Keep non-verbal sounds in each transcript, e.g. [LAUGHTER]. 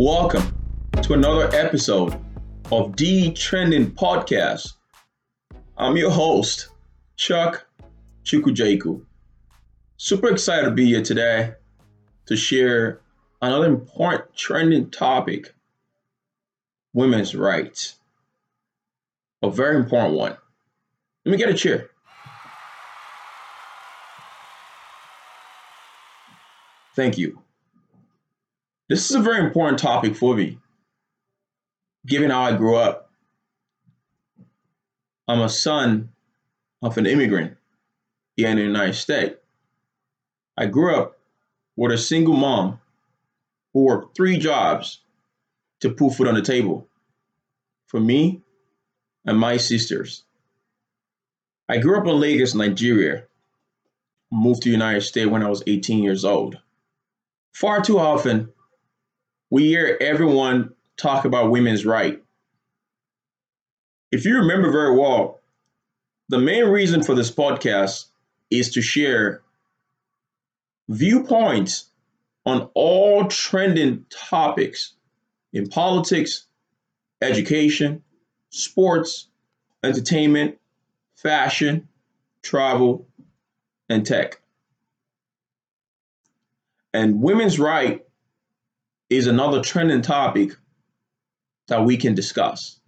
Welcome to another episode of D Trending Podcast. I'm your host, Chuck Chukwujekwu. Super excited to be here today to share another important trending topic women's rights. A very important one. Let me get a chair. Thank you. This is a very important topic for me, given how I grew up. I'm a son of an immigrant here in the United States. I grew up with a single mom who worked three jobs to put food on the table for me and my sisters. I grew up in Lagos, Nigeria. Moved to the United States when I was 18 years old. Far too often, we hear everyone talk about women's right. If you remember very well, the main reason for this podcast is to share viewpoints on all trending topics in politics, education, sports, entertainment, fashion, travel, and tech. And women's right is another trending topic that we can discuss.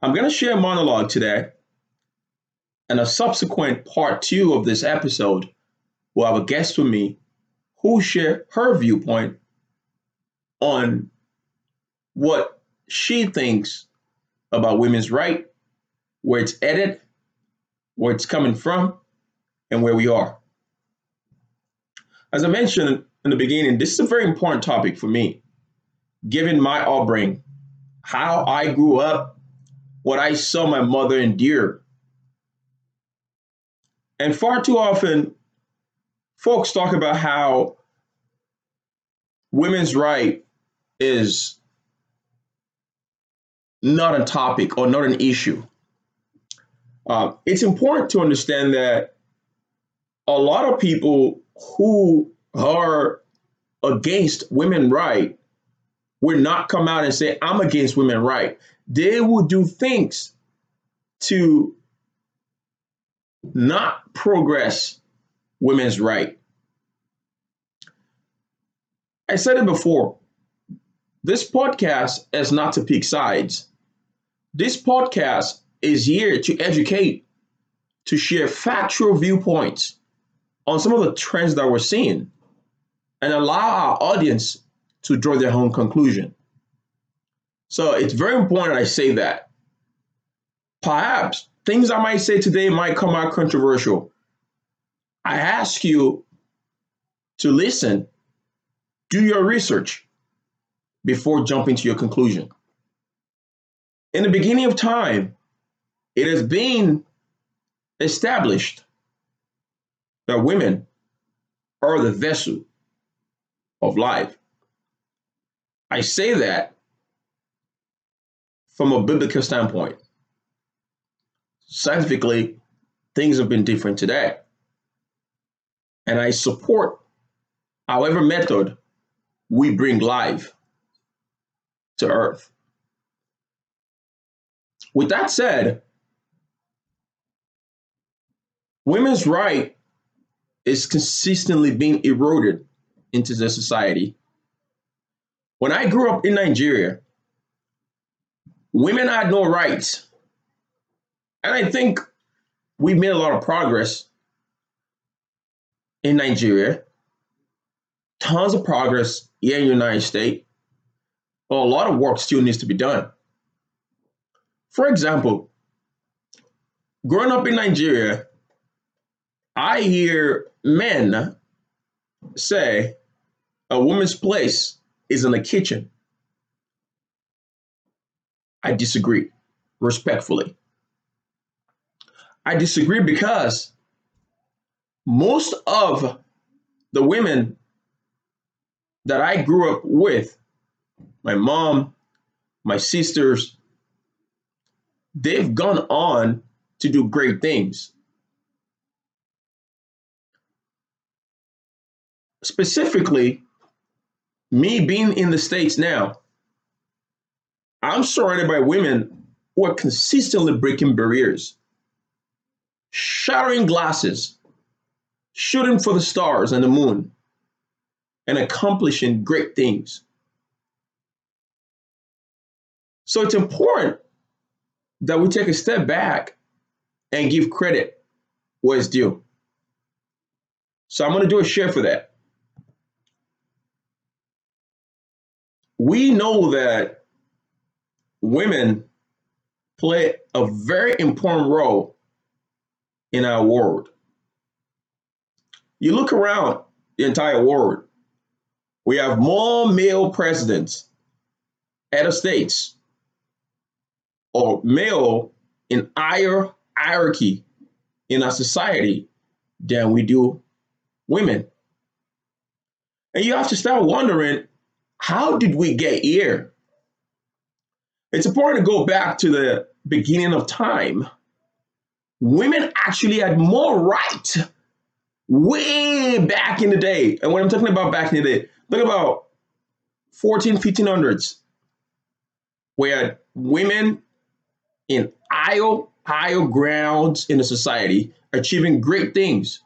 I'm going to share a monologue today, and a subsequent part two of this episode will have a guest with me who share her viewpoint on what she thinks about women's right, where it's headed, where it's coming from, and where we are. As I mentioned in the beginning, this is a very important topic for me, given my upbringing, how I grew up, what I saw my mother endure. And far too often, folks talk about how women's right is not a topic or not an issue. Uh, it's important to understand that a lot of people who are against women right will not come out and say, I'm against women right. They will do things to not progress women's right. I said it before. This podcast is not to pick sides. This podcast is here to educate, to share factual viewpoints on some of the trends that we're seeing and allow our audience to draw their own conclusion. So it's very important I say that. Perhaps things I might say today might come out controversial. I ask you to listen, do your research before jumping to your conclusion. In the beginning of time, it has been established that women are the vessel of life. I say that from a biblical standpoint. Scientifically, things have been different today. And I support however method we bring life to earth. With that said, women's right is consistently being eroded into the society. When I grew up in Nigeria, women had no rights. And I think we've made a lot of progress in Nigeria, tons of progress here in the United States, but a lot of work still needs to be done. For example, growing up in Nigeria, I hear men say a woman's place is in the kitchen. I disagree respectfully. I disagree because most of the women that I grew up with, my mom, my sisters, they've gone on to do great things. Specifically, me being in the States now, I'm surrounded by women who are consistently breaking barriers, shattering glasses, shooting for the stars and the moon, and accomplishing great things. So it's important that we take a step back and give credit where it's due. So I'm going to do a share for that. We know that women play a very important role in our world. You look around the entire world, we have more male presidents, at of states, or male in higher hierarchy in our society than we do women. And you have to start wondering how did we get here? It's important to go back to the beginning of time. Women actually had more right way back in the day. And when I'm talking about back in the day, look about 14, 1500s, where women in higher, higher grounds in the society achieving great things.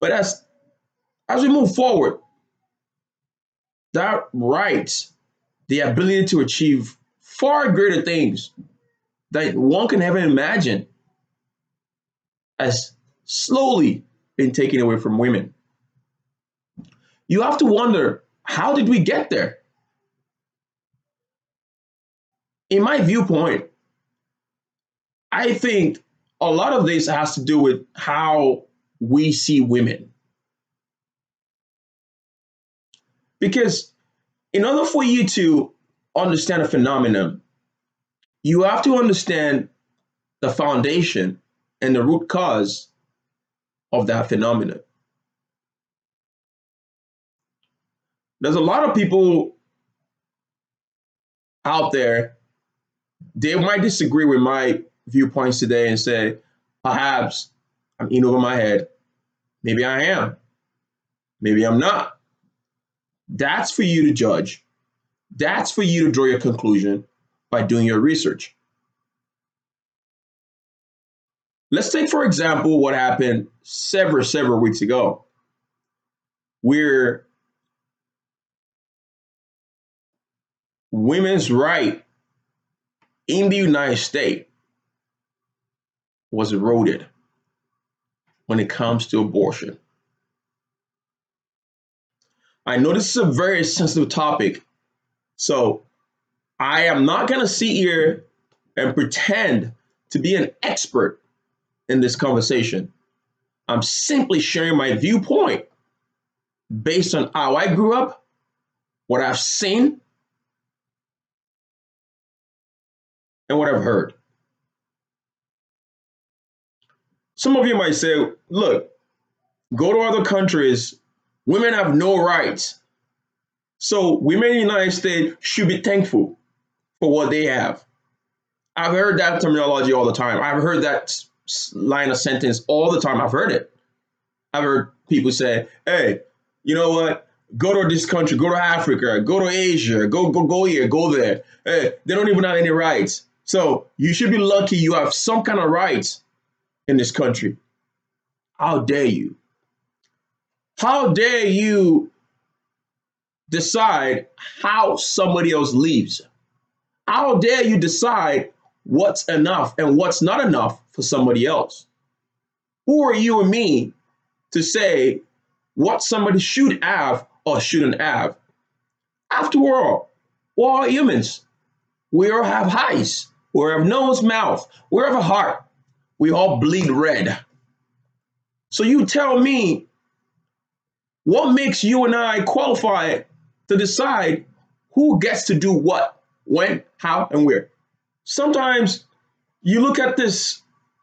But as as we move forward, that right, the ability to achieve far greater things that one can ever imagine, has slowly been taken away from women. You have to wonder how did we get there? In my viewpoint, I think a lot of this has to do with how we see women. Because in order for you to understand a phenomenon, you have to understand the foundation and the root cause of that phenomenon. There's a lot of people out there, they might disagree with my viewpoints today and say, perhaps I'm in over my head. Maybe I am. Maybe I'm not. That's for you to judge. That's for you to draw your conclusion by doing your research. Let's take, for example, what happened several, several weeks ago, where women's right in the United States was eroded when it comes to abortion. I know this is a very sensitive topic, so I am not going to sit here and pretend to be an expert in this conversation. I'm simply sharing my viewpoint based on how I grew up, what I've seen, and what I've heard. Some of you might say, look, go to other countries, women have no rights. So women in the United States should be thankful for what they have. I've heard that terminology all the time. I've heard that line of sentence all the time. I've heard it. I've heard people say, hey, you know what? Go to this country, go to Africa, go to Asia, go go go here, go there. Hey, they don't even have any rights. So you should be lucky you have some kind of rights in this country. How dare you? How dare you decide how somebody else leaves? How dare you decide what's enough and what's not enough for somebody else? Who are you and me to say what somebody should have or shouldn't have? After all, we're all humans. We all have eyes, we have nose, mouth, we have a heart we all bleed red. So you tell me what makes you and I qualify to decide who gets to do what, when, how, and where. Sometimes you look at this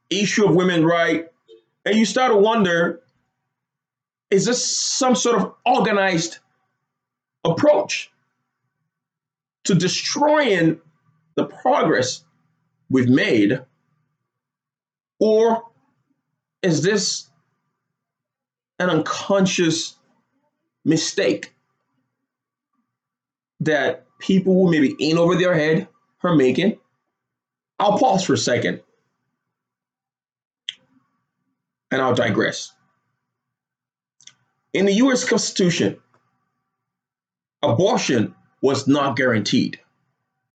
issue of women right and you start to wonder is this some sort of organized approach to destroying the progress we've made or is this an unconscious mistake that people will maybe in over their head are making. I'll pause for a second and I'll digress. In the US Constitution, abortion was not guaranteed.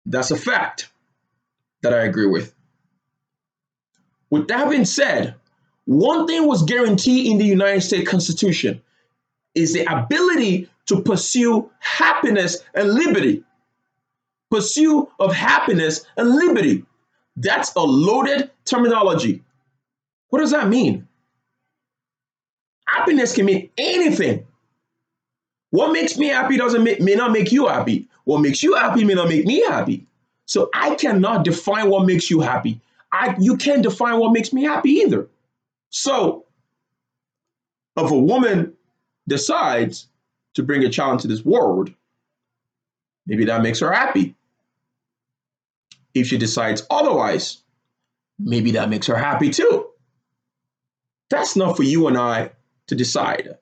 That's a fact that I agree with. With that being said, one thing was guaranteed in the United States Constitution is the ability to pursue happiness and liberty. Pursue of happiness and liberty. That's a loaded terminology. What does that mean? Happiness can mean anything. What makes me happy doesn't make, may not make you happy. What makes you happy may not make me happy. So I cannot define what makes you happy. I you can't define what makes me happy either. So if a woman decides to bring a child into this world, maybe that makes her happy. If she decides otherwise, maybe that makes her happy too. That's not for you and I to decide.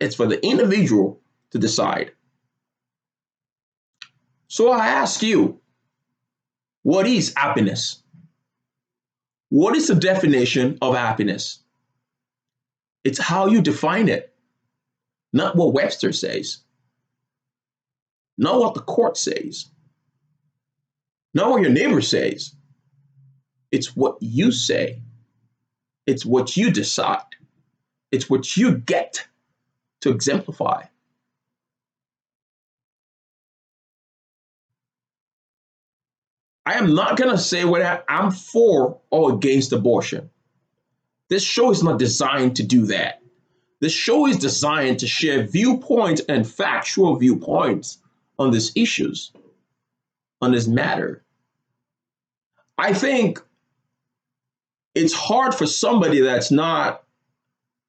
It's for the individual to decide. So I ask you, what is happiness? What is the definition of happiness? It's how you define it, not what Webster says, not what the court says, not what your neighbor says. It's what you say, it's what you decide, it's what you get to exemplify. I am not going to say whether I'm for or against abortion. This show is not designed to do that. This show is designed to share viewpoints and factual viewpoints on these issues, on this matter. I think it's hard for somebody that's not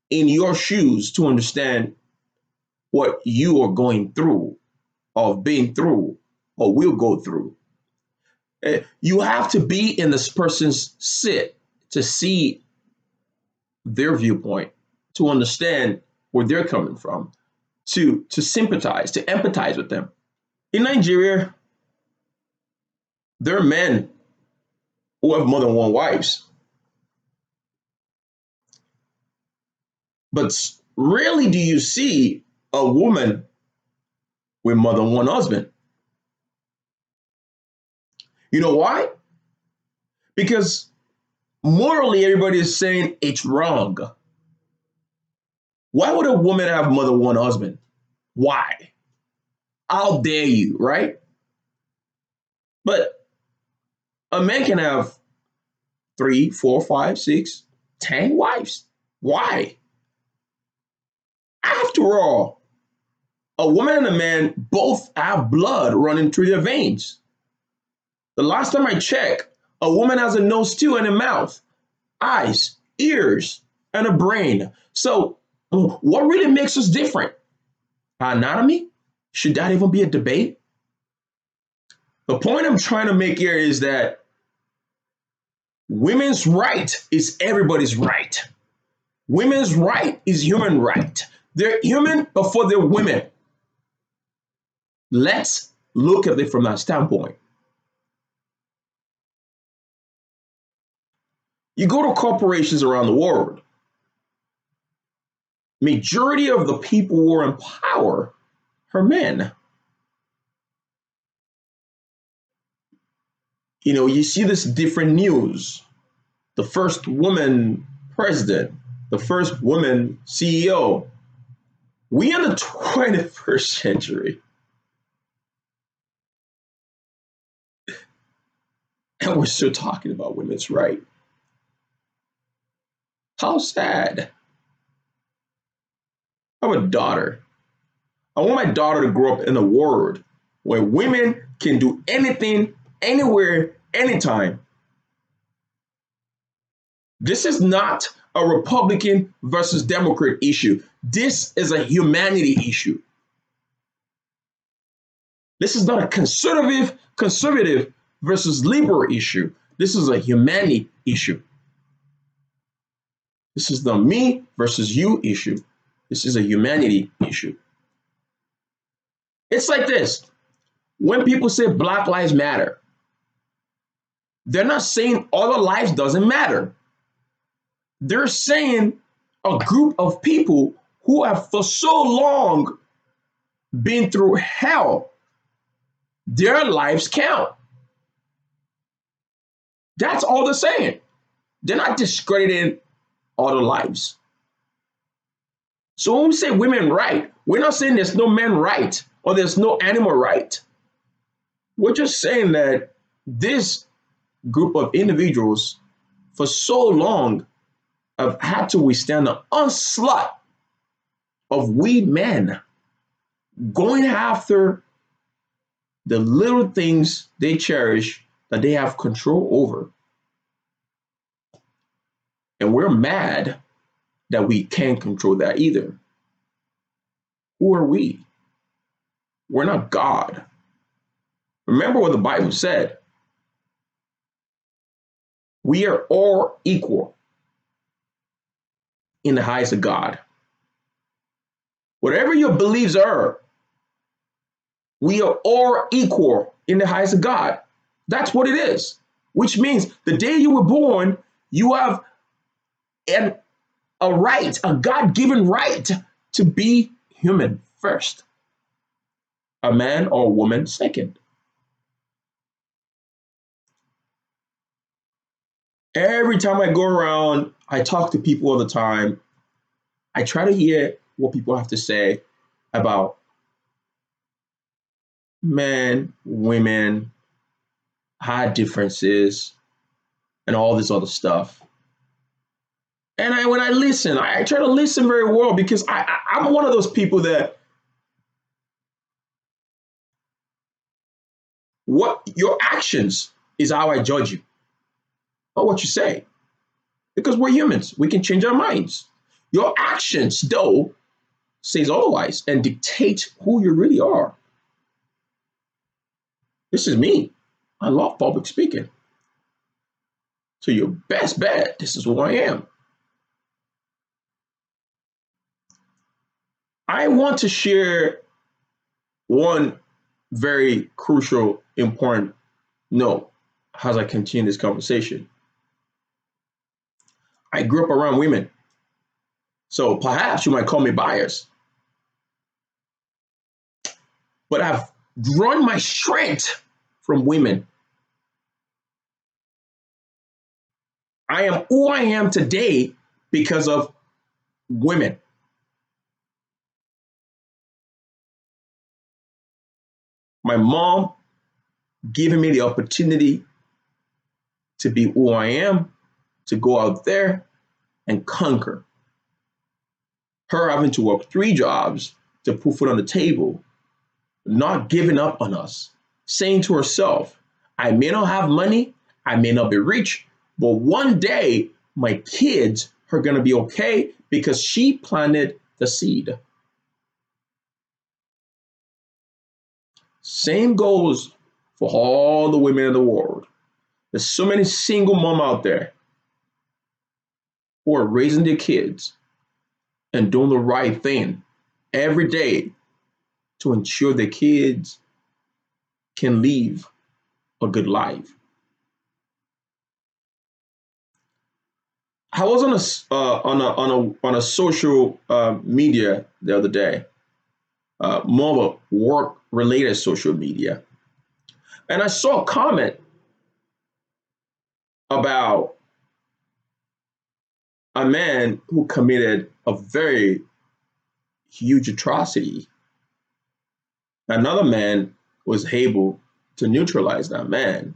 in your shoes to understand what you are going through, or being through, or will go through. Eh, you have to be in this person's sit to see their viewpoint, to understand where they're coming from, to to sympathize, to empathize with them. In Nigeria, there are men who have more than one wives. But rarely do you see a woman with more than one husband. You know why? Because morally, everybody is saying it's wrong. Why would a woman have more than one husband? Why? How dare you, right? But a man can have three, four, five, six, ten wives. Why? After all, a woman and a man both have blood running through their veins. The last time I checked, a woman has a nose too and a mouth, eyes, ears, and a brain. So, what really makes us different? Anatomy? Should that even be a debate? The point I'm trying to make here is that women's right is everybody's right. Women's right is human right. They're human before they're women. Let's look at it from that standpoint. You go to corporations around the world, majority of the people who are in power are men. You know, you see this different news. The first woman president, the first woman CEO. We in the [LAUGHS] 21st century. And we're still talking about women's rights. How sad. I have a daughter. I want my daughter to grow up in a world where women can do anything, anywhere, anytime. This is not a Republican versus Democrat issue. This is a humanity issue. This is not a conservative conservative versus liberal issue. This is a humanity issue. This is the me versus you issue. This is a humanity issue. It's like this when people say Black Lives Matter, they're not saying other lives doesn't matter. They're saying a group of people who have for so long been through hell, their lives count. That's all they're saying. They're not discrediting all the lives. So when we say women right, we're not saying there's no men right or there's no animal right. We're just saying that this group of individuals for so long have had to withstand the onslaught of we men going after the little things they cherish that they have control over. And we're mad that we can't control that either. Who are we? We're not God. Remember what the Bible said. We are all equal in the eyes of God. Whatever your beliefs are, we are all equal in the eyes of God. That's what it is. Which means the day you were born, you have an, a right, a God given right to be human first, a man or a woman second. Every time I go around, I talk to people all the time. I try to hear what people have to say about men, women, high differences, and all this other stuff. And I, when I listen, I, I try to listen very well because I, I, I'm one of those people that what your actions is how I judge you, not what you say. Because we're humans, we can change our minds. Your actions, though, says otherwise and dictates who you really are. This is me. I love public speaking. So your best bet, this is who I am. I want to share one very crucial, important note as I continue this conversation. I grew up around women. So perhaps you might call me biased. But I've drawn my strength from women. I am who I am today because of women. My mom giving me the opportunity to be who I am, to go out there and conquer. Her having to work three jobs to put food on the table, not giving up on us, saying to herself, I may not have money, I may not be rich, but one day my kids are going to be okay because she planted the seed. Same goes for all the women in the world. There's so many single mom out there who are raising their kids and doing the right thing every day to ensure their kids can live a good life. I was on a uh, on a on a on a social uh, media the other day, uh, more of a work related social media, and I saw a comment about a man who committed a very huge atrocity. Another man was able to neutralize that man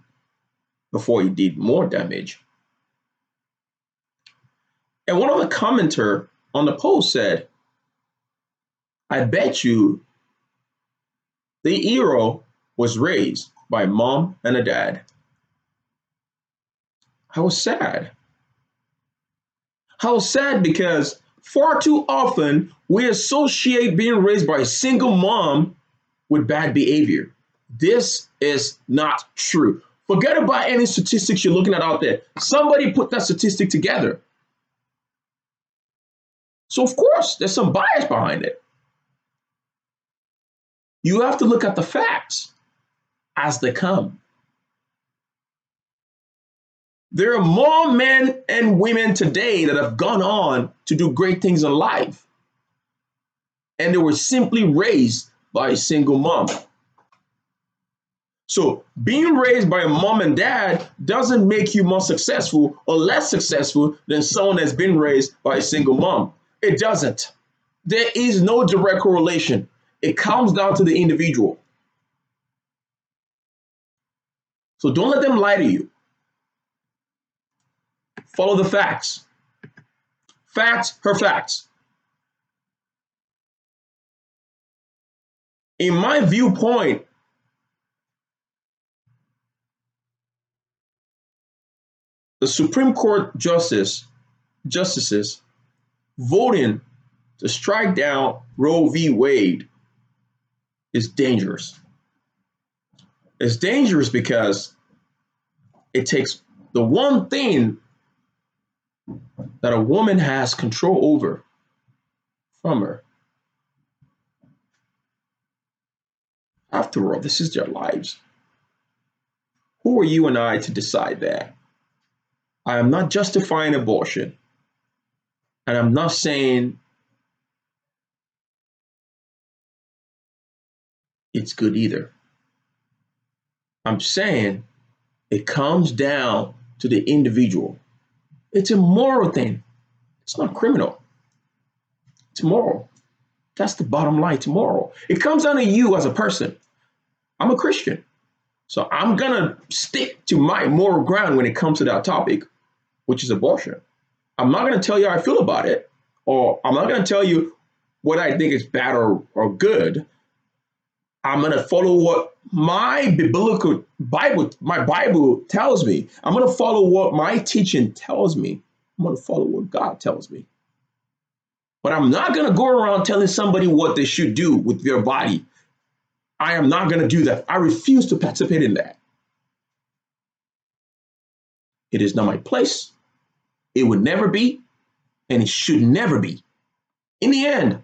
before he did more damage. And one of the commenter on the post said, I bet you the hero was raised by a mom and a dad. I was sad. I was sad because far too often we associate being raised by a single mom with bad behavior. This is not true. Forget about any statistics you're looking at out there. Somebody put that statistic together. So, of course, there's some bias behind it. You have to look at the facts. as they come. There are more men and women today that have gone on to do great things in life. And they were simply raised by a single mom. So, being raised by a mom and dad doesn't make you more successful or less successful than someone that's been raised by a single mom. It doesn't. There is no direct correlation. It comes down to the individual. So, don't let them lie to you. Follow the facts. Facts, her facts. In my viewpoint, the Supreme Court justice justices voting to strike down Roe v. Wade is dangerous. It's dangerous because it takes the one thing that a woman has control over from her. After all, this is their lives. Who are you and I to decide that? I am not justifying abortion. And I'm not saying it's good either. I'm saying it comes down to the individual. It's a moral thing. It's not criminal. It's moral. That's the bottom line. It's moral. It comes down to you as a person. I'm a Christian. So I'm going to stick to my moral ground when it comes to that topic which is abortion. I'm not going to tell you how I feel about it, or I'm not going to tell you what I think is bad or, or good. I'm going to follow what my biblical Bible, my Bible tells me. I'm going to follow what my teaching tells me. I'm going to follow what God tells me. But I'm not going to go around telling somebody what they should do with their body. I am not going to do that. I refuse to participate in that. It is not my place. It would never be, and it should never be. In the end,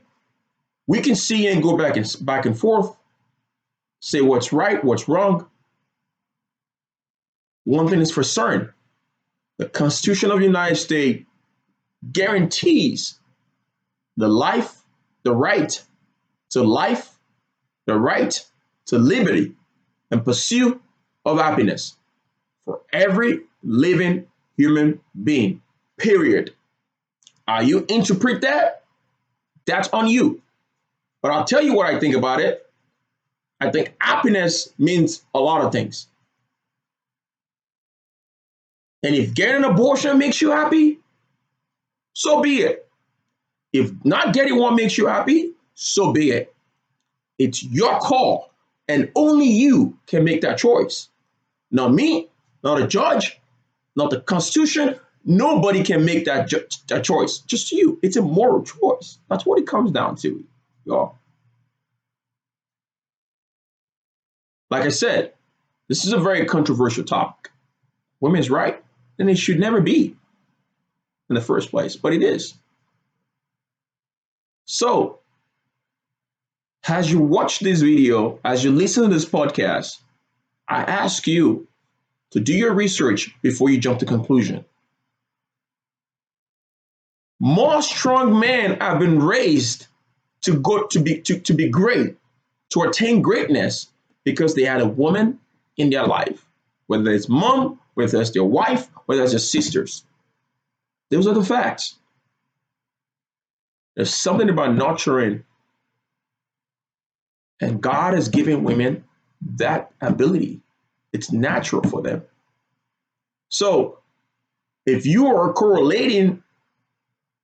we can see and go back and back and forth, say what's right, what's wrong. One thing is for certain: the Constitution of the United States guarantees the life, the right to life, the right to liberty, and pursuit of happiness for every living human being period. Are you interpret that, that's on you. But I'll tell you what I think about it. I think happiness means a lot of things. And if getting an abortion makes you happy, so be it. If not getting one makes you happy, so be it. It's your call, and only you can make that choice. Not me, not a judge, not the Constitution, Nobody can make that, ju- that choice. Just you. It's a moral choice. That's what it comes down to, y'all. Like I said, this is a very controversial topic. Women's right, and it should never be in the first place, but it is. So, as you watch this video, as you listen to this podcast, I ask you to do your research before you jump to conclusion. More strong men have been raised to go to be to, to be great, to attain greatness because they had a woman in their life, whether it's mom, whether it's their wife, whether it's their sisters. Those are the facts. There's something about nurturing, and God has given women that ability. It's natural for them. So, if you are correlating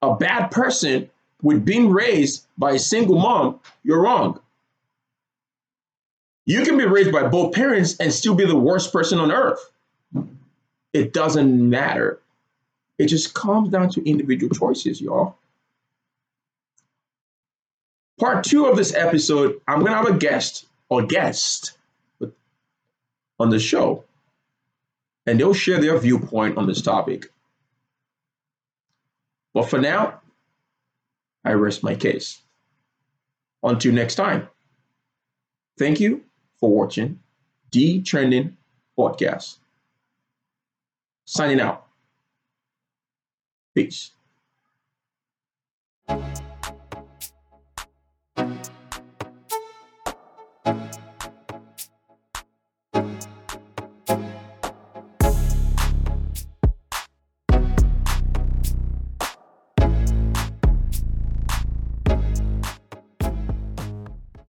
a bad person with being raised by a single mom, you're wrong. You can be raised by both parents and still be the worst person on earth. It doesn't matter. It just comes down to individual choices, y'all. Part two of this episode, I'm going to have a guest or guest on the show, and they'll share their viewpoint on this topic. But for now, I rest my case. Until next time, thank you for watching the Trending Podcast. Signing out. Peace.